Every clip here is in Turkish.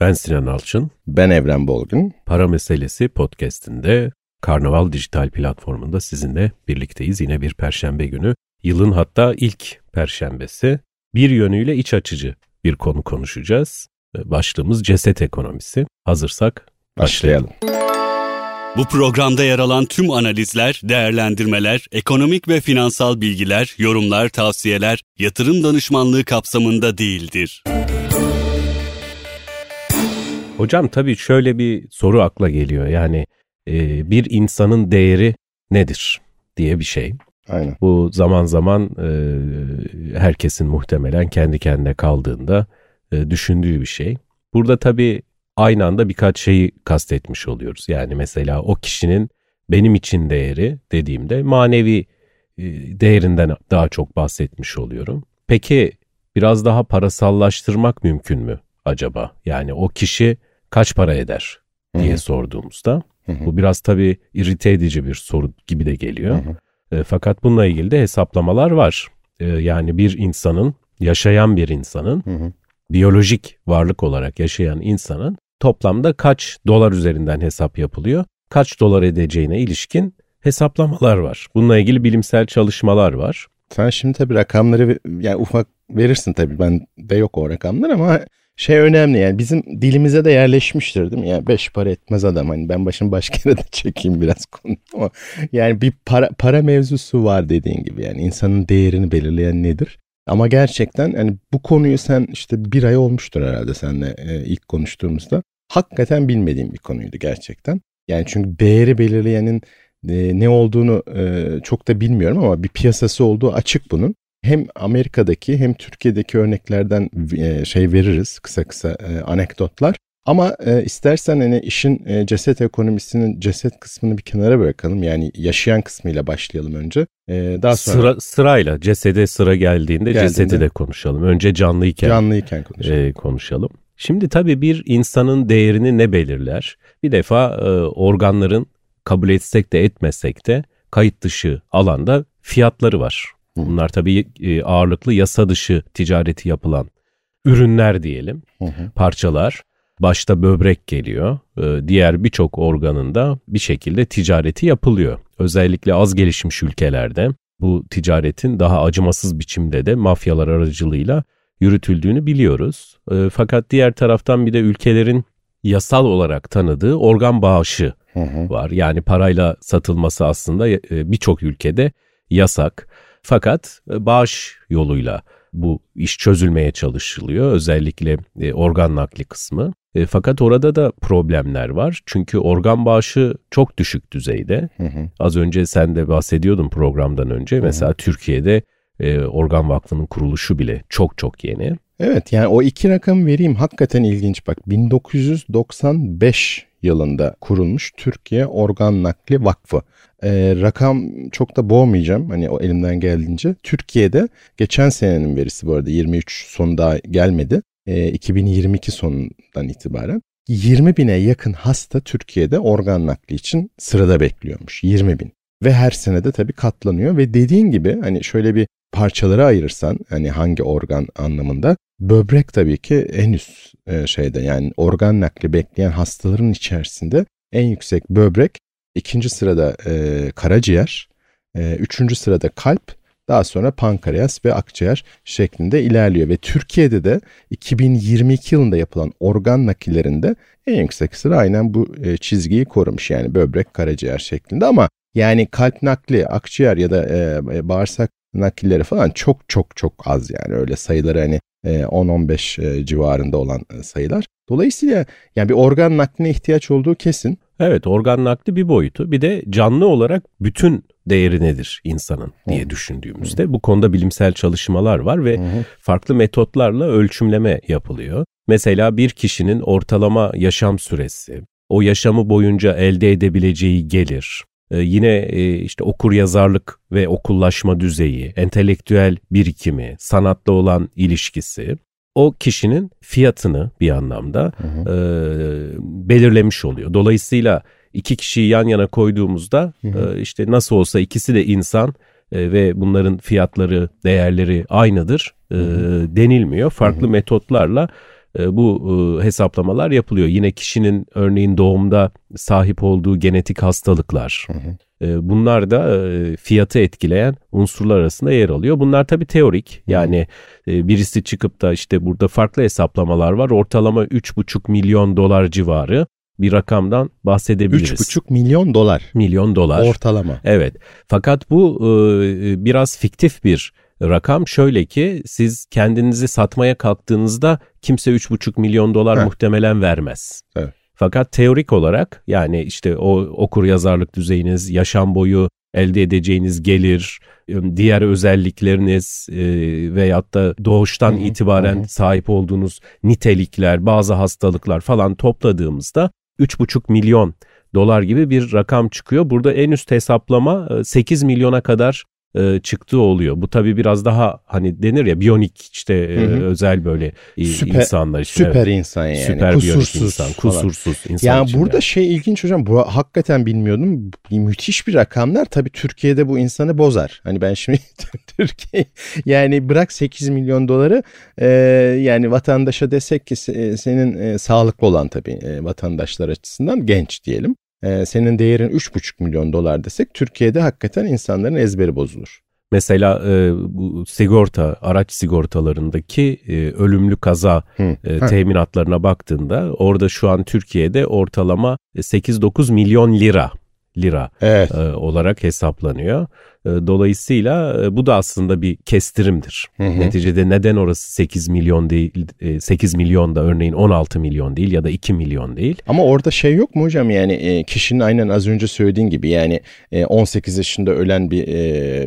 Ben Sinan Alçın. Ben Evren Bolgun. Para Meselesi podcast'inde Karnaval Dijital Platformu'nda sizinle birlikteyiz. Yine bir perşembe günü. Yılın hatta ilk perşembesi. Bir yönüyle iç açıcı bir konu konuşacağız. Başlığımız ceset ekonomisi. Hazırsak başlayalım. başlayalım. Bu programda yer alan tüm analizler, değerlendirmeler, ekonomik ve finansal bilgiler, yorumlar, tavsiyeler yatırım danışmanlığı kapsamında değildir. Hocam tabii şöyle bir soru akla geliyor. Yani e, bir insanın değeri nedir diye bir şey. Aynen. Bu zaman zaman e, herkesin muhtemelen kendi kendine kaldığında e, düşündüğü bir şey. Burada tabii aynı anda birkaç şeyi kastetmiş oluyoruz. Yani mesela o kişinin benim için değeri dediğimde manevi e, değerinden daha çok bahsetmiş oluyorum. Peki biraz daha parasallaştırmak mümkün mü acaba? Yani o kişi kaç para eder diye Hı-hı. sorduğumuzda Hı-hı. bu biraz tabii irite edici bir soru gibi de geliyor. E, fakat bununla ilgili de hesaplamalar var. E, yani bir insanın yaşayan bir insanın Hı-hı. biyolojik varlık olarak yaşayan insanın toplamda kaç dolar üzerinden hesap yapılıyor? Kaç dolar edeceğine ilişkin hesaplamalar var. Bununla ilgili bilimsel çalışmalar var. Sen şimdi tabii rakamları yani ufak verirsin tabii ben de yok o rakamlar ama şey önemli yani bizim dilimize de yerleşmiştir değil mi? Yani beş para etmez adam hani ben başım başka yere de çekeyim biraz konu ama yani bir para, para mevzusu var dediğin gibi yani insanın değerini belirleyen nedir? Ama gerçekten hani bu konuyu sen işte bir ay olmuştur herhalde seninle e, ilk konuştuğumuzda. Hakikaten bilmediğim bir konuydu gerçekten. Yani çünkü değeri belirleyenin e, ne olduğunu e, çok da bilmiyorum ama bir piyasası olduğu açık bunun hem Amerika'daki hem Türkiye'deki örneklerden e, şey veririz kısa kısa e, anekdotlar. Ama e, istersen hani işin e, ceset ekonomisinin ceset kısmını bir kenara bırakalım. Yani yaşayan kısmıyla başlayalım önce. E, daha sonra sıra sırayla cesede sıra geldiğinde, geldiğinde cesedi de konuşalım. Önce canlıyken canlıyken konuşalım. E, konuşalım. Şimdi tabii bir insanın değerini ne belirler? Bir defa e, organların kabul etsek de etmesek de kayıt dışı alanda fiyatları var. Bunlar tabii e, ağırlıklı yasa dışı ticareti yapılan ürünler diyelim, hı hı. parçalar. Başta böbrek geliyor. E, diğer birçok organında bir şekilde ticareti yapılıyor. Özellikle az gelişmiş ülkelerde bu ticaretin daha acımasız biçimde de mafyalar aracılığıyla yürütüldüğünü biliyoruz. E, fakat diğer taraftan bir de ülkelerin yasal olarak tanıdığı organ bağışı hı hı. var. Yani parayla satılması aslında birçok ülkede yasak. Fakat e, bağış yoluyla bu iş çözülmeye çalışılıyor. Özellikle e, organ nakli kısmı. E, fakat orada da problemler var. Çünkü organ bağışı çok düşük düzeyde. Hı hı. Az önce sen de bahsediyordun programdan önce. Hı hı. Mesela Türkiye'de e, organ vakfının kuruluşu bile çok çok yeni. Evet yani o iki rakam vereyim hakikaten ilginç bak 1995 yılında kurulmuş Türkiye Organ Nakli Vakfı. E, rakam çok da boğmayacağım hani o elimden geldiğince. Türkiye'de geçen senenin verisi bu arada 23 sonu daha gelmedi. E, 2022 sonundan itibaren 20 bine yakın hasta Türkiye'de organ nakli için sırada bekliyormuş. 20 bin. Ve her senede tabii katlanıyor ve dediğin gibi hani şöyle bir parçalara ayırırsan hani hangi organ anlamında? Böbrek tabii ki en üst e, şeyde yani organ nakli bekleyen hastaların içerisinde en yüksek böbrek ikinci sırada e, karaciğer e, üçüncü sırada kalp daha sonra pankreas ve akciğer şeklinde ilerliyor. Ve Türkiye'de de 2022 yılında yapılan organ nakillerinde en yüksek sıra aynen bu e, çizgiyi korumuş yani böbrek karaciğer şeklinde. Ama yani kalp nakli, akciğer ya da e, bağırsak nakilleri falan çok çok çok az yani öyle sayıları hani 10-15 e, e, civarında olan e, sayılar. Dolayısıyla yani bir organ nakline ihtiyaç olduğu kesin. Evet organ nakli bir boyutu. Bir de canlı olarak bütün değeri nedir insanın diye düşündüğümüzde bu konuda bilimsel çalışmalar var ve farklı metotlarla ölçümleme yapılıyor. Mesela bir kişinin ortalama yaşam süresi, o yaşamı boyunca elde edebileceği gelir, yine e, işte okur yazarlık ve okullaşma düzeyi, entelektüel birikimi, sanatla olan ilişkisi o kişinin fiyatını bir anlamda hı hı. E, belirlemiş oluyor. Dolayısıyla iki kişiyi yan yana koyduğumuzda hı hı. E, işte nasıl olsa ikisi de insan e, ve bunların fiyatları, değerleri aynıdır e, hı hı. denilmiyor. Farklı hı hı. metotlarla bu e, hesaplamalar yapılıyor. Yine kişinin örneğin doğumda sahip olduğu genetik hastalıklar. Hı hı. E, bunlar da fiyatı etkileyen unsurlar arasında yer alıyor. Bunlar tabii teorik. Yani birisi çıkıp da işte burada farklı hesaplamalar var. Ortalama 3,5 milyon dolar civarı bir rakamdan bahsedebiliriz. 3,5 milyon dolar. Milyon dolar. Ortalama. Evet. Fakat bu biraz fiktif bir rakam şöyle ki siz kendinizi satmaya kalktığınızda kimse 3,5 milyon dolar Heh. muhtemelen vermez. Evet. Fakat teorik olarak yani işte o okur yazarlık düzeyiniz, yaşam boyu elde edeceğiniz gelir, diğer özellikleriniz e, veyahut da doğuştan hı hı, itibaren hı. sahip olduğunuz nitelikler, bazı hastalıklar falan topladığımızda 3,5 milyon dolar gibi bir rakam çıkıyor. Burada en üst hesaplama 8 milyona kadar e, çıktığı oluyor. Bu tabii biraz daha hani denir ya biyonik işte e, özel böyle süper, insanlar işte. Süper insan yani. Süper kusursuz insan, kusursuz falan. insan. Yani burada yani. şey ilginç hocam bu hakikaten bilmiyordum. Müthiş bir rakamlar. Tabii Türkiye'de bu insanı bozar. Hani ben şimdi Türkiye yani bırak 8 milyon doları e, yani vatandaşa desek ki senin e, sağlıklı olan tabii e, vatandaşlar açısından genç diyelim e, senin değerin 3,5 milyon dolar desek Türkiye'de hakikaten insanların ezberi bozulur. Mesela e, bu sigorta, araç sigortalarındaki e, ölümlü kaza e, teminatlarına baktığında orada şu an Türkiye'de ortalama 8-9 milyon lira lira evet. e, olarak hesaplanıyor. E, dolayısıyla e, bu da aslında bir kestirimdir. Hı hı. Neticede neden orası 8 milyon değil, 8 milyon da örneğin 16 milyon değil ya da 2 milyon değil. Ama orada şey yok mu hocam yani kişinin aynen az önce söylediğin gibi yani 18 yaşında ölen bir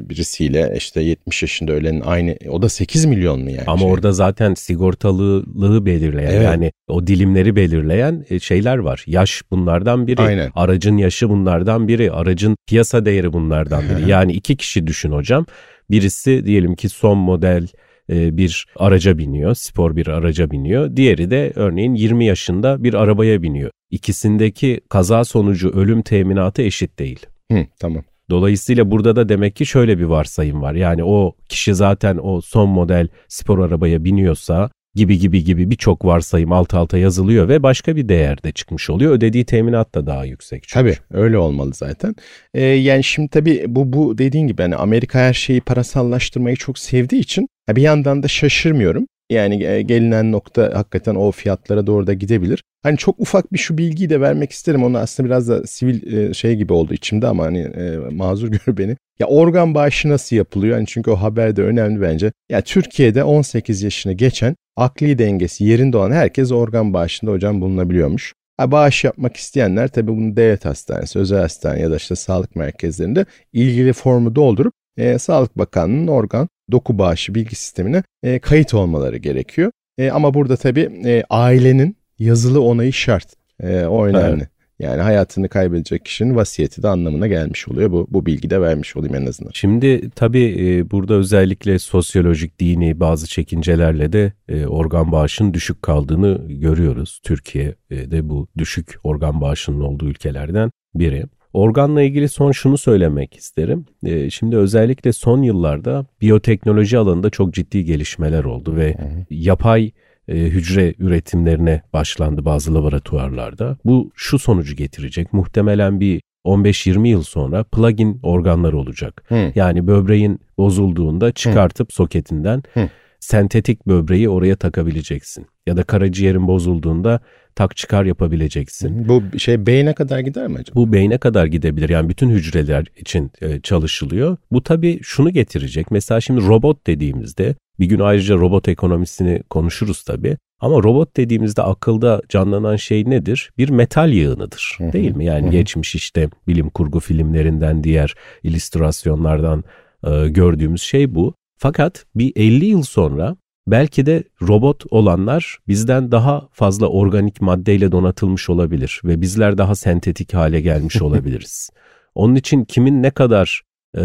birisiyle işte 70 yaşında ölenin aynı o da 8 milyon mu yani? Ama şey? orada zaten sigortalılığı belirleyen evet. yani o dilimleri belirleyen şeyler var. Yaş bunlardan biri. Aynen. Aracın yaşı bunlardan biri. Aracın piyasa değeri bunlardan biri. Yani iki kişi düşün hocam. Birisi diyelim ki son model e, bir araca biniyor, spor bir araca biniyor. Diğeri de örneğin 20 yaşında bir arabaya biniyor. İkisindeki kaza sonucu ölüm teminatı eşit değil. Hı, tamam. Dolayısıyla burada da demek ki şöyle bir varsayım var. Yani o kişi zaten o son model spor arabaya biniyorsa gibi gibi gibi birçok varsayım alt alta yazılıyor ve başka bir değerde çıkmış oluyor. Ödediği teminat da daha yüksek. Çünkü. Tabii öyle olmalı zaten. Ee, yani şimdi tabii bu, bu dediğin gibi hani Amerika her şeyi parasallaştırmayı çok sevdiği için bir yandan da şaşırmıyorum. Yani e, gelinen nokta hakikaten o fiyatlara doğru da gidebilir. Hani çok ufak bir şu bilgiyi de vermek isterim. Onu aslında biraz da sivil e, şey gibi oldu içimde ama hani e, mazur gör beni. Ya organ bağışı nasıl yapılıyor? Yani çünkü o haber de önemli bence. Ya Türkiye'de 18 yaşını geçen akli dengesi yerinde olan herkes organ bağışında hocam bulunabiliyormuş. Ha, bağış yapmak isteyenler tabii bunu devlet hastanesi, özel hastane ya da işte sağlık merkezlerinde ilgili formu doldurup e, Sağlık Bakanlığı'nın organ doku bağışı bilgi sistemine e, kayıt olmaları gerekiyor. E, ama burada tabii e, ailenin yazılı onayı şart. E, o önemli. Evet. Yani hayatını kaybedecek kişinin vasiyeti de anlamına gelmiş oluyor. Bu, bu bilgi de vermiş olayım en azından. Şimdi tabii e, burada özellikle sosyolojik, dini bazı çekincelerle de e, organ bağışının düşük kaldığını görüyoruz. Türkiye'de bu düşük organ bağışının olduğu ülkelerden biri. Organla ilgili son şunu söylemek isterim. E, şimdi özellikle son yıllarda biyoteknoloji alanında çok ciddi gelişmeler oldu ve hı hı. yapay e, hücre üretimlerine başlandı bazı laboratuvarlarda. Bu şu sonucu getirecek. Muhtemelen bir 15-20 yıl sonra plug-in organlar olacak. Hı. Yani böbreğin bozulduğunda çıkartıp Hı. soketinden Hı. Sentetik böbreği oraya takabileceksin. Ya da karaciğerin bozulduğunda tak çıkar yapabileceksin. Bu şey beyne kadar gider mi acaba? Bu beyne kadar gidebilir. Yani bütün hücreler için e, çalışılıyor. Bu tabii şunu getirecek. Mesela şimdi robot dediğimizde bir gün ayrıca robot ekonomisini konuşuruz tabii. Ama robot dediğimizde akılda canlanan şey nedir? Bir metal yığınıdır değil mi? Yani geçmiş işte bilim kurgu filmlerinden diğer illüstrasyonlardan e, gördüğümüz şey bu. Fakat bir 50 yıl sonra belki de robot olanlar bizden daha fazla organik maddeyle donatılmış olabilir ve bizler daha sentetik hale gelmiş olabiliriz. Onun için kimin ne kadar e,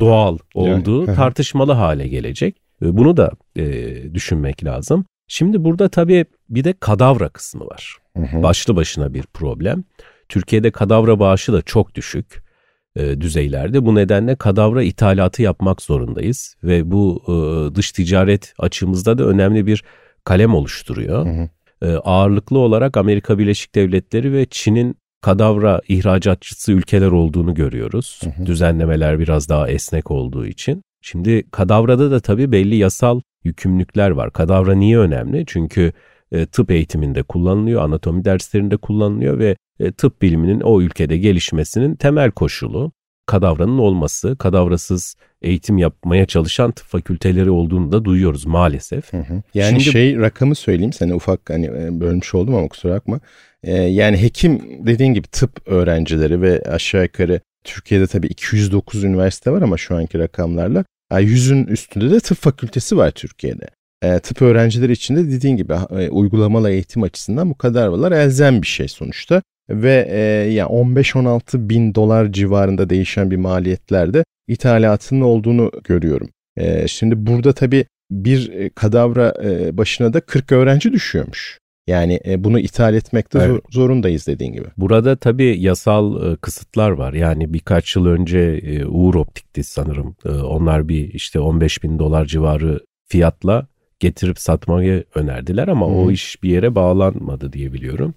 doğal olduğu tartışmalı hale gelecek. Bunu da e, düşünmek lazım. Şimdi burada tabii bir de kadavra kısmı var. Başlı başına bir problem. Türkiye'de kadavra bağışı da çok düşük e, düzeylerde. Bu nedenle kadavra ithalatı yapmak zorundayız ve bu e, dış ticaret açımızda da önemli bir kalem oluşturuyor. Hı hı. e, ağırlıklı olarak Amerika Birleşik Devletleri ve Çin'in kadavra ihracatçısı ülkeler olduğunu görüyoruz. Hı hı. Düzenlemeler biraz daha esnek olduğu için. Şimdi kadavrada da tabii belli yasal yükümlülükler var. Kadavra niye önemli? Çünkü e, tıp eğitiminde kullanılıyor, anatomi derslerinde kullanılıyor ve e, tıp biliminin o ülkede gelişmesinin temel koşulu kadavranın olması, kadavrasız eğitim yapmaya çalışan tıp fakülteleri olduğunu da duyuyoruz maalesef. Hı hı. Yani Şimdi, şey rakamı söyleyeyim sana ufak hani e, bölmüş oldum ama kusura bakma. Ee, yani hekim dediğin gibi tıp öğrencileri ve aşağı yukarı Türkiye'de tabii 209 üniversite var ama şu anki rakamlarla 100'ün üstünde de tıp fakültesi var Türkiye'de. E, tıp öğrencileri için de dediğin gibi e, uygulamalı eğitim açısından bu kadar elzem bir şey sonuçta. Ve e, yani 15-16 bin dolar civarında değişen bir maliyetlerde ithalatının olduğunu görüyorum. E, şimdi burada tabii bir e, kadavra e, başına da 40 öğrenci düşüyormuş. Yani e, bunu ithal etmekte evet. zor, zorundayız dediğin gibi. Burada tabii yasal e, kısıtlar var. Yani birkaç yıl önce e, Uğur Optik'ti sanırım. E, onlar bir işte 15 bin dolar civarı fiyatla getirip satmayı önerdiler ama Hı-hı. o iş bir yere bağlanmadı diye biliyorum.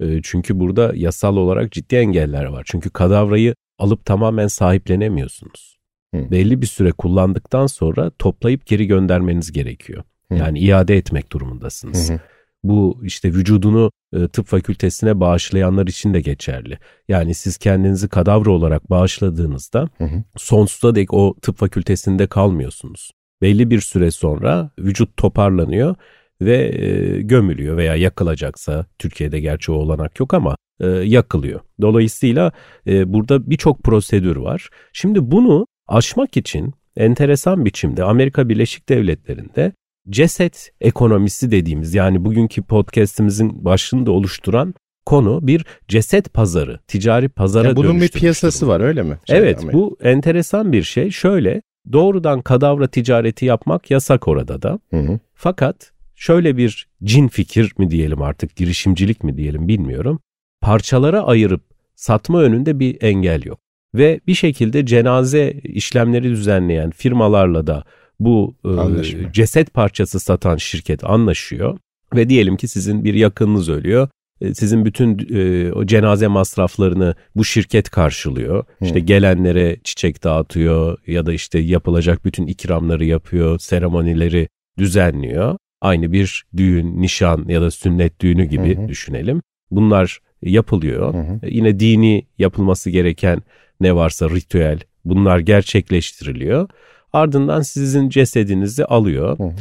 E, çünkü burada yasal olarak ciddi engeller var. Çünkü kadavrayı alıp tamamen sahiplenemiyorsunuz. Hı. Belli bir süre kullandıktan sonra toplayıp geri göndermeniz gerekiyor. Hı. Yani iade etmek durumundasınız. Hı hı. Bu işte vücudunu e, tıp fakültesine bağışlayanlar için de geçerli. Yani siz kendinizi kadavra olarak bağışladığınızda hı hı. sonsuza dek o tıp fakültesinde kalmıyorsunuz. Belli bir süre sonra vücut toparlanıyor ve e, gömülüyor veya yakılacaksa Türkiye'de gerçi o olanak yok ama e, yakılıyor. Dolayısıyla e, burada birçok prosedür var. Şimdi bunu aşmak için enteresan biçimde Amerika Birleşik Devletleri'nde ceset ekonomisi dediğimiz yani bugünkü podcast'imizin başını da oluşturan konu bir ceset pazarı, ticari pazara yani Bunun bir piyasası durumda. var öyle mi? Şey evet Amerika. bu enteresan bir şey. Şöyle doğrudan kadavra ticareti yapmak yasak orada da. Hı hı. Fakat şöyle bir cin fikir mi diyelim artık girişimcilik mi diyelim bilmiyorum. Parçalara ayırıp satma önünde bir engel yok. Ve bir şekilde cenaze işlemleri düzenleyen firmalarla da bu e, ceset parçası satan şirket anlaşıyor ve diyelim ki sizin bir yakınınız ölüyor. E, sizin bütün e, o cenaze masraflarını bu şirket karşılıyor. Hı. İşte gelenlere çiçek dağıtıyor ya da işte yapılacak bütün ikramları yapıyor, seremonileri düzenliyor. Aynı bir düğün, nişan ya da sünnet düğünü gibi hı. düşünelim. Bunlar yapılıyor. E, yine dini yapılması gereken ne varsa ritüel bunlar gerçekleştiriliyor. Ardından sizin cesedinizi alıyor. Hı.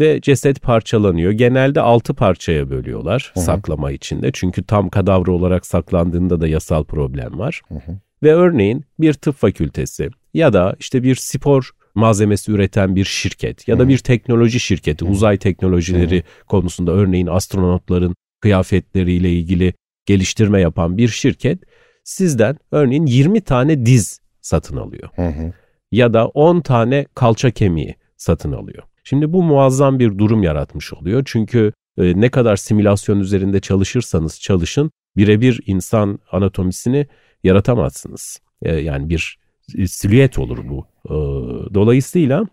Ve ceset parçalanıyor. Genelde altı parçaya bölüyorlar hı hı. saklama içinde. Çünkü tam kadavra olarak saklandığında da yasal problem var. Hı hı. Ve örneğin bir tıp fakültesi ya da işte bir spor malzemesi üreten bir şirket ya da bir teknoloji şirketi, uzay teknolojileri konusunda örneğin astronotların kıyafetleriyle ilgili geliştirme yapan bir şirket sizden örneğin 20 tane diz satın alıyor. Ya da 10 tane kalça kemiği satın alıyor. Şimdi bu muazzam bir durum yaratmış oluyor. Çünkü e, ne kadar simülasyon üzerinde çalışırsanız çalışın birebir insan anatomisini yaratamazsınız. E, yani bir silüet olur bu. E, dolayısıyla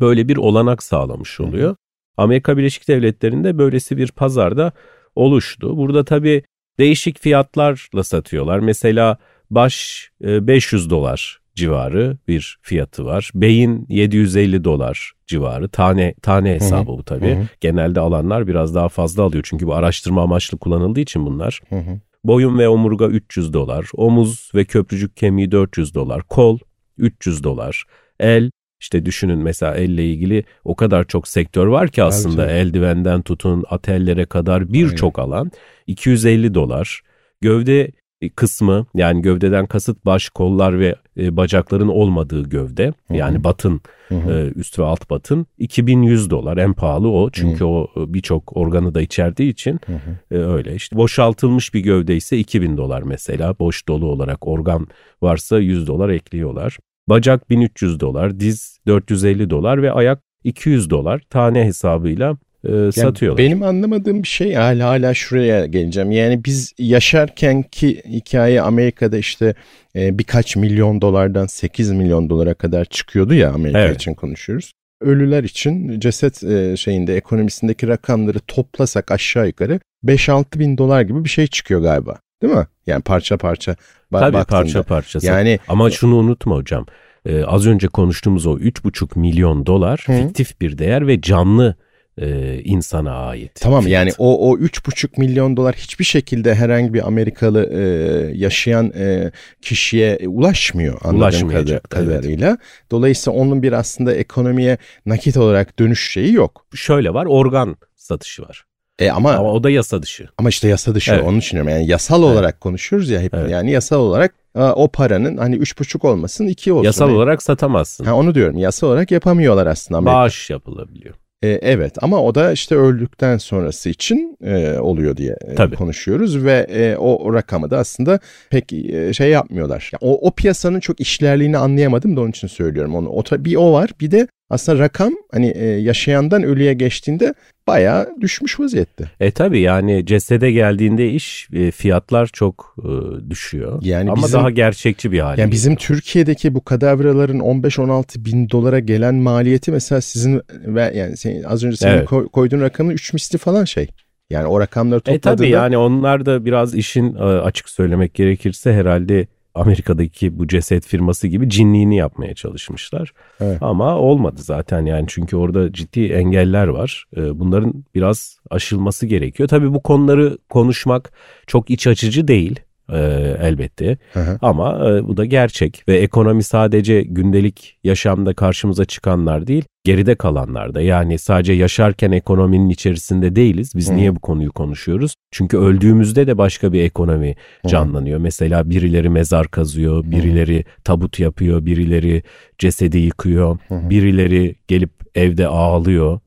böyle bir olanak sağlamış oluyor. Amerika Birleşik Devletleri'nde böylesi bir pazarda oluştu. Burada tabii değişik fiyatlarla satıyorlar. Mesela baş 500 dolar civarı bir fiyatı var. Beyin 750 dolar civarı. Tane tane hesabı bu tabii. Hı hı. Genelde alanlar biraz daha fazla alıyor. Çünkü bu araştırma amaçlı kullanıldığı için bunlar. Hı hı. Boyun ve omurga 300 dolar. Omuz ve köprücük kemiği 400 dolar. Kol 300 dolar. El işte düşünün mesela elle ilgili o kadar çok sektör var ki aslında evet. eldivenden tutun atellere kadar birçok alan 250 dolar. Gövde kısmı yani gövdeden kasıt baş, kollar ve e, bacakların olmadığı gövde yani batın e, üst ve alt batın 2100 dolar en pahalı o. Çünkü o e, birçok organı da içerdiği için e, öyle. İşte boşaltılmış bir gövde ise 2000 dolar mesela. Boş dolu olarak organ varsa 100 dolar ekliyorlar. Bacak 1300 dolar, diz 450 dolar ve ayak 200 dolar. Tane hesabıyla e, yani satıyorlar. Benim anlamadığım bir şey hala hala şuraya geleceğim. Yani biz yaşarken ki hikaye Amerika'da işte e, birkaç milyon dolardan 8 milyon dolara kadar çıkıyordu ya Amerika evet. için konuşuyoruz. ölüler için ceset e, şeyinde ekonomisindeki rakamları toplasak aşağı yukarı 5-6 bin dolar gibi bir şey çıkıyor galiba. Değil mi? Yani parça parça Tabii baktığında. parça parça. Yani ama şunu unutma hocam. Ee, az önce konuştuğumuz o 3,5 milyon dolar Hı. fiktif bir değer ve canlı e, insana ait. Tamam fiyat. yani o o 3,5 milyon dolar hiçbir şekilde herhangi bir Amerikalı e, yaşayan e, kişiye ulaşmıyor anladığım kadarıyla. Evet. Dolayısıyla onun bir aslında ekonomiye nakit olarak dönüş şeyi yok. Şöyle var organ satışı var. E ama, ama o da yasa dışı. Ama işte yasa dışı evet. onun için yani yasal evet. olarak konuşuyoruz ya hep evet. yani yasal olarak o paranın hani üç buçuk olmasın iki olsun. Yasal yani. olarak satamazsın. Ha, onu diyorum yasal olarak yapamıyorlar aslında. Amerika. Bağış yapılabiliyor. E, evet ama o da işte öldükten sonrası için e, oluyor diye e, Tabii. konuşuyoruz ve e, o, o rakamı da aslında pek e, şey yapmıyorlar. Yani o, o piyasanın çok işlerliğini anlayamadım da onun için söylüyorum onu. O, bir o var bir de aslında rakam hani e, yaşayandan ölüye geçtiğinde bayağı düşmüş vaziyette. E tabi yani cesede geldiğinde iş e, fiyatlar çok e, düşüyor. Yani Ama bizim, daha gerçekçi bir hale. Yani bizim Türkiye'deki bu kadavraların 15-16 bin dolara gelen maliyeti mesela sizin ve yani senin, az önce senin evet. koyduğun rakamın 3 misli falan şey. Yani o rakamları topladığında... E tabi yani onlar da biraz işin e, açık söylemek gerekirse herhalde Amerika'daki bu ceset firması gibi cinliğini yapmaya çalışmışlar. Evet. Ama olmadı zaten yani çünkü orada ciddi engeller var. Ee, bunların biraz aşılması gerekiyor. Tabii bu konuları konuşmak çok iç açıcı değil e, elbette. Hı hı. Ama e, bu da gerçek ve ekonomi sadece gündelik yaşamda karşımıza çıkanlar değil, geride kalanlar da. Yani sadece yaşarken ekonominin içerisinde değiliz. Biz hı. niye bu konuyu konuşuyoruz? Çünkü öldüğümüzde de başka bir ekonomi canlanıyor. Hı. Mesela birileri mezar kazıyor, birileri tabut yapıyor, birileri cesedi yıkıyor, hı. birileri gelip evde ağlıyor.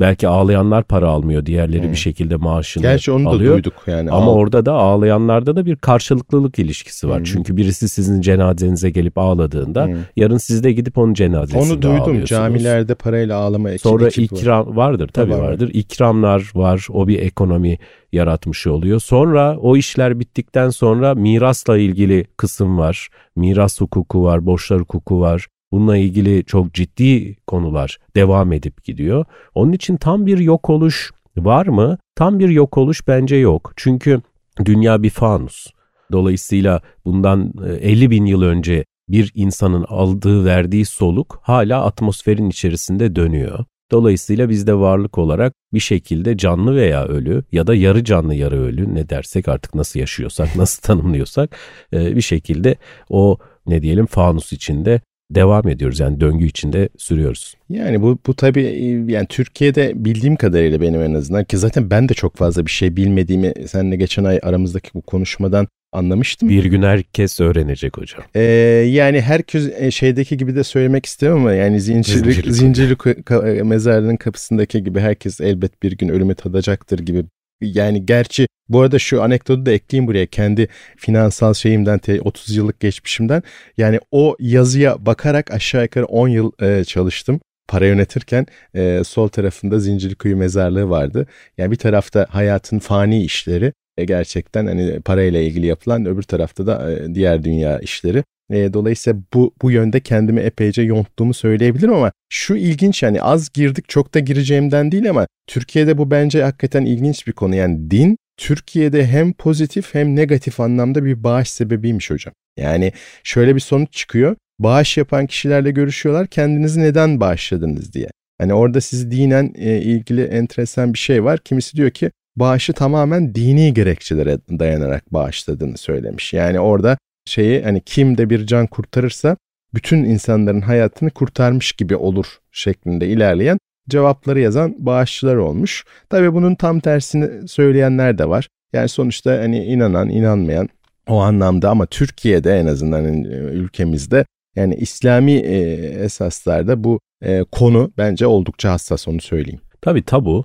Belki ağlayanlar para almıyor, diğerleri hmm. bir şekilde maaşını Gerçi onu alıyor. da duyduk yani. Ama Ağ... orada da ağlayanlarda da bir karşılıklılık ilişkisi var. Hmm. Çünkü birisi sizin cenazenize gelip ağladığında hmm. yarın siz de gidip onun cenazesinde Onu duydum. Camilerde parayla ağlama ekip, Sonra ekip ikram var. vardır tabii var. vardır. İkramlar var. O bir ekonomi yaratmış oluyor. Sonra o işler bittikten sonra mirasla ilgili kısım var. Miras hukuku var, borçlar hukuku var. Bununla ilgili çok ciddi konular devam edip gidiyor. Onun için tam bir yok oluş var mı? Tam bir yok oluş bence yok. Çünkü dünya bir fanus. Dolayısıyla bundan 50 e, bin yıl önce bir insanın aldığı verdiği soluk hala atmosferin içerisinde dönüyor. Dolayısıyla biz de varlık olarak bir şekilde canlı veya ölü ya da yarı canlı yarı ölü ne dersek artık nasıl yaşıyorsak nasıl tanımlıyorsak e, bir şekilde o ne diyelim fanus içinde devam ediyoruz. Yani döngü içinde sürüyoruz. Yani bu bu tabii yani Türkiye'de bildiğim kadarıyla benim en azından ki zaten ben de çok fazla bir şey bilmediğimi seninle geçen ay aramızdaki bu konuşmadan anlamıştım. Bir gün herkes öğrenecek hocam. Ee, yani herkes e, şeydeki gibi de söylemek istemem ama yani zincirli, zincirli, zincirli mezarlığın kapısındaki gibi herkes elbet bir gün ölümü tadacaktır gibi yani gerçi bu arada şu anekdotu da ekleyeyim buraya kendi finansal şeyimden 30 yıllık geçmişimden. Yani o yazıya bakarak aşağı yukarı 10 yıl e, çalıştım para yönetirken e, sol tarafında Zincirlikuyu mezarlığı vardı. Yani bir tarafta hayatın fani işleri e, gerçekten hani parayla ilgili yapılan öbür tarafta da e, diğer dünya işleri. E, dolayısıyla bu bu yönde kendimi epeyce yonttuğumu söyleyebilirim ama şu ilginç yani az girdik çok da gireceğimden değil ama Türkiye'de bu bence hakikaten ilginç bir konu. Yani din Türkiye'de hem pozitif hem negatif anlamda bir bağış sebebiymiş hocam. Yani şöyle bir sonuç çıkıyor. Bağış yapan kişilerle görüşüyorlar kendinizi neden bağışladınız diye. Hani orada sizi dinen e, ilgili enteresan bir şey var. Kimisi diyor ki bağışı tamamen dini gerekçelere dayanarak bağışladığını söylemiş. Yani orada şeyi hani kim de bir can kurtarırsa bütün insanların hayatını kurtarmış gibi olur şeklinde ilerleyen cevapları yazan bağışçılar olmuş. Tabii bunun tam tersini söyleyenler de var. Yani sonuçta hani inanan, inanmayan o anlamda ama Türkiye'de en azından hani ülkemizde yani İslami e, esaslarda bu e, konu bence oldukça hassas onu söyleyeyim. Tabii tabu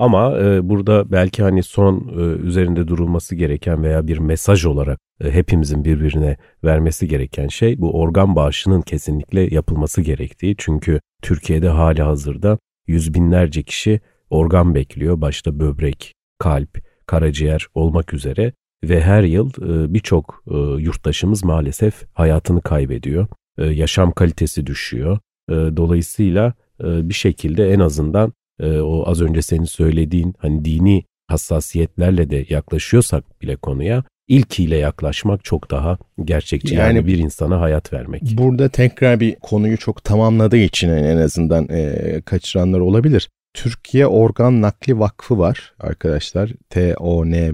ama e, burada belki hani son e, üzerinde durulması gereken veya bir mesaj olarak e, hepimizin birbirine vermesi gereken şey bu organ bağışının kesinlikle yapılması gerektiği. Çünkü Türkiye'de hali hazırda yüz binlerce kişi organ bekliyor. Başta böbrek, kalp, karaciğer olmak üzere ve her yıl e, birçok e, yurttaşımız maalesef hayatını kaybediyor. E, yaşam kalitesi düşüyor. Dolayısıyla bir şekilde en azından e, o az önce senin söylediğin hani dini hassasiyetlerle de yaklaşıyorsak bile konuya ilkiyle yaklaşmak çok daha gerçekçi. Yani, yani bir insana hayat vermek. Burada tekrar bir konuyu çok tamamladığı için en azından e, kaçıranlar olabilir. Türkiye Organ Nakli Vakfı var arkadaşlar. tonv.org.tr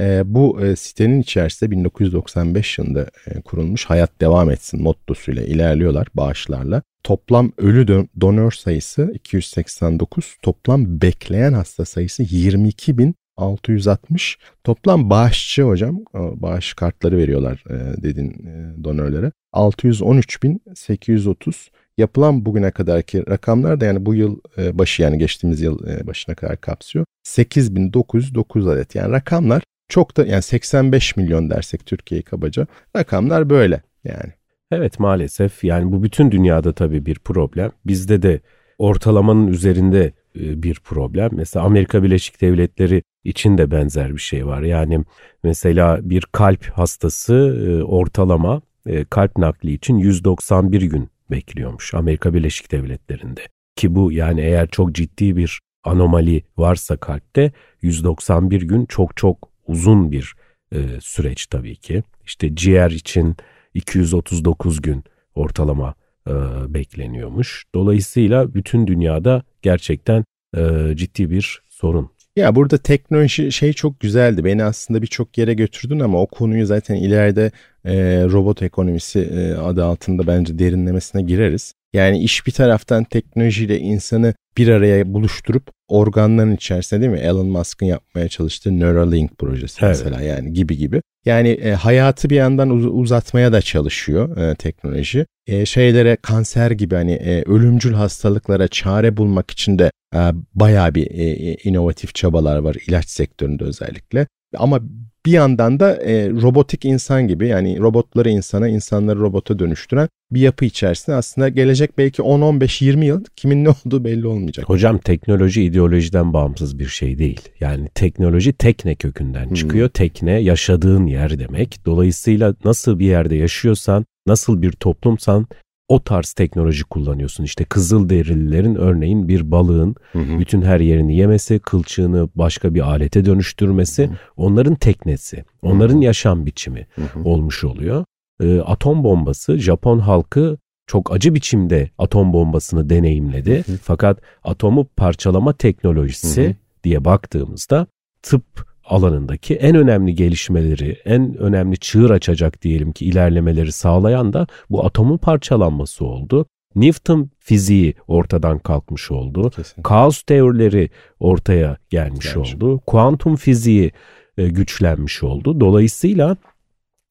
e, Bu e, sitenin içerisinde 1995 yılında e, kurulmuş Hayat Devam Etsin mottosuyla ilerliyorlar bağışlarla. Toplam ölü donör sayısı 289, toplam bekleyen hasta sayısı 22 bin 660 toplam bağışçı hocam bağış kartları veriyorlar e, dedin e, donörlere. 613.830 yapılan bugüne kadarki rakamlar da yani bu yıl e, başı yani geçtiğimiz yıl başına kadar kapsıyor. 8909 adet. Yani rakamlar çok da yani 85 milyon dersek Türkiye'yi kabaca rakamlar böyle yani. Evet maalesef yani bu bütün dünyada tabii bir problem. Bizde de ortalamanın üzerinde e, bir problem. Mesela Amerika Birleşik Devletleri için de benzer bir şey var. Yani mesela bir kalp hastası e, ortalama e, kalp nakli için 191 gün bekliyormuş Amerika Birleşik Devletleri'nde. Ki bu yani eğer çok ciddi bir anomali varsa kalpte 191 gün çok çok uzun bir süreç tabii ki. İşte ciğer için 239 gün ortalama e, bekleniyormuş. Dolayısıyla bütün dünyada gerçekten e, ciddi bir sorun. Ya burada teknoloji şey çok güzeldi. Beni aslında birçok yere götürdün ama o konuyu zaten ileride e, robot ekonomisi e, adı altında bence derinlemesine gireriz. Yani iş bir taraftan teknolojiyle insanı bir araya buluşturup organların içerisinde değil mi? Elon Musk'ın yapmaya çalıştığı Neuralink projesi evet. mesela yani gibi gibi. Yani e, hayatı bir yandan uz- uzatmaya da çalışıyor e, teknoloji. E, şeylere kanser gibi hani e, ölümcül hastalıklara çare bulmak için de e, bayağı bir e, e inovatif çabalar var ilaç sektöründe özellikle. Ama bir yandan da e, robotik insan gibi yani robotları insana, insanları robota dönüştüren bir yapı içerisinde aslında gelecek belki 10-15-20 yıl kimin ne olduğu belli olmayacak. Hocam teknoloji ideolojiden bağımsız bir şey değil. Yani teknoloji tekne kökünden hmm. çıkıyor. Hmm. Tekne yaşadığın yer demek. Dolayısıyla nasıl bir yerde yaşıyorsan, nasıl bir toplumsan o tarz teknoloji kullanıyorsun. İşte kızıl derililerin örneğin bir balığın hı hı. bütün her yerini yemesi, kılçığını başka bir alete dönüştürmesi hı hı. onların teknesi, onların hı hı. yaşam biçimi hı hı. olmuş oluyor. Ee, atom bombası Japon halkı çok acı biçimde atom bombasını deneyimledi. Hı hı. Fakat atomu parçalama teknolojisi hı hı. diye baktığımızda tıp alanındaki en önemli gelişmeleri, en önemli çığır açacak diyelim ki ilerlemeleri sağlayan da bu atomun parçalanması oldu. Newton fiziği ortadan kalkmış oldu. Kesinlikle. Kaos teorileri ortaya gelmiş Gerçi. oldu. Kuantum fiziği e, güçlenmiş oldu. Dolayısıyla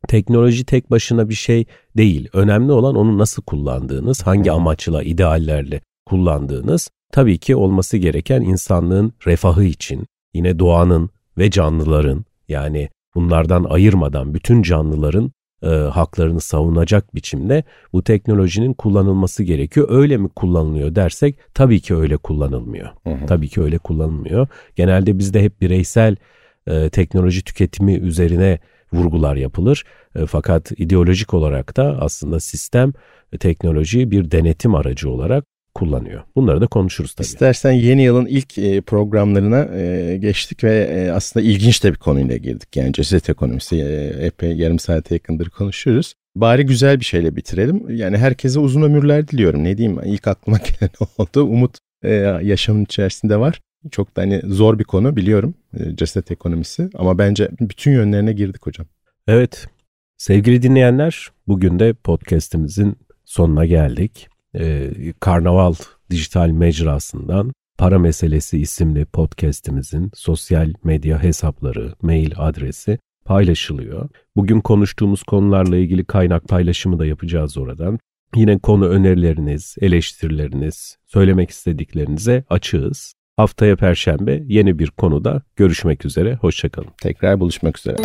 teknoloji tek başına bir şey değil. Önemli olan onu nasıl kullandığınız, hangi amaçla, ideallerle kullandığınız. Tabii ki olması gereken insanlığın refahı için, yine doğanın, ve canlıların yani bunlardan ayırmadan bütün canlıların e, haklarını savunacak biçimde bu teknolojinin kullanılması gerekiyor. Öyle mi kullanılıyor dersek tabii ki öyle kullanılmıyor. Hı hı. Tabii ki öyle kullanılmıyor. Genelde bizde hep bireysel e, teknoloji tüketimi üzerine vurgular yapılır. E, fakat ideolojik olarak da aslında sistem e, teknolojiyi bir denetim aracı olarak kullanıyor. Bunları da konuşuruz tabii. İstersen yeni yılın ilk e, programlarına e, geçtik ve e, aslında ilginç de bir konuyla girdik. Yani ceset ekonomisi epey yarım saate yakındır konuşuyoruz. Bari güzel bir şeyle bitirelim. Yani herkese uzun ömürler diliyorum. Ne diyeyim ilk aklıma gelen oldu. Umut yaşamın içerisinde var. Çok da hani zor bir konu biliyorum ceset ekonomisi ama bence bütün yönlerine girdik hocam. Evet sevgili dinleyenler bugün de podcastimizin sonuna geldik e, Karnaval dijital mecrasından Para Meselesi isimli podcast'imizin sosyal medya hesapları, mail adresi paylaşılıyor. Bugün konuştuğumuz konularla ilgili kaynak paylaşımı da yapacağız oradan. Yine konu önerileriniz, eleştirileriniz, söylemek istediklerinize açığız. Haftaya Perşembe yeni bir konuda görüşmek üzere. Hoşçakalın. Tekrar buluşmak üzere.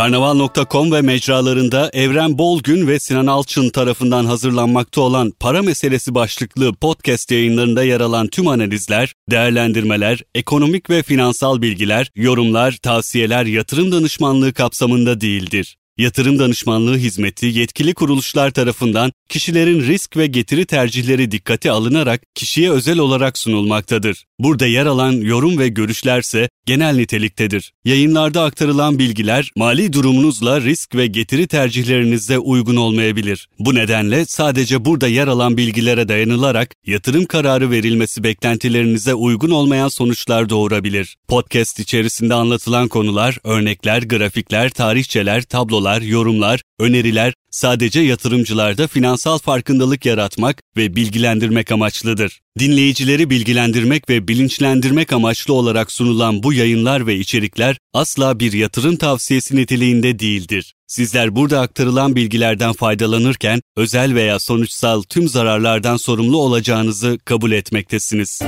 Karnaval.com ve mecralarında Evren Bolgün ve Sinan Alçın tarafından hazırlanmakta olan para meselesi başlıklı podcast yayınlarında yer alan tüm analizler, değerlendirmeler, ekonomik ve finansal bilgiler, yorumlar, tavsiyeler, yatırım danışmanlığı kapsamında değildir. Yatırım danışmanlığı hizmeti yetkili kuruluşlar tarafından kişilerin risk ve getiri tercihleri dikkate alınarak kişiye özel olarak sunulmaktadır. Burada yer alan yorum ve görüşlerse genel niteliktedir. Yayınlarda aktarılan bilgiler mali durumunuzla risk ve getiri tercihlerinize uygun olmayabilir. Bu nedenle sadece burada yer alan bilgilere dayanılarak yatırım kararı verilmesi beklentilerinize uygun olmayan sonuçlar doğurabilir. Podcast içerisinde anlatılan konular, örnekler, grafikler, tarihçeler, tablolar, yorumlar, öneriler sadece yatırımcılarda finansal farkındalık yaratmak ve bilgilendirmek amaçlıdır. Dinleyicileri bilgilendirmek ve bilinçlendirmek amaçlı olarak sunulan bu yayınlar ve içerikler asla bir yatırım tavsiyesi niteliğinde değildir. Sizler burada aktarılan bilgilerden faydalanırken özel veya sonuçsal tüm zararlardan sorumlu olacağınızı kabul etmektesiniz.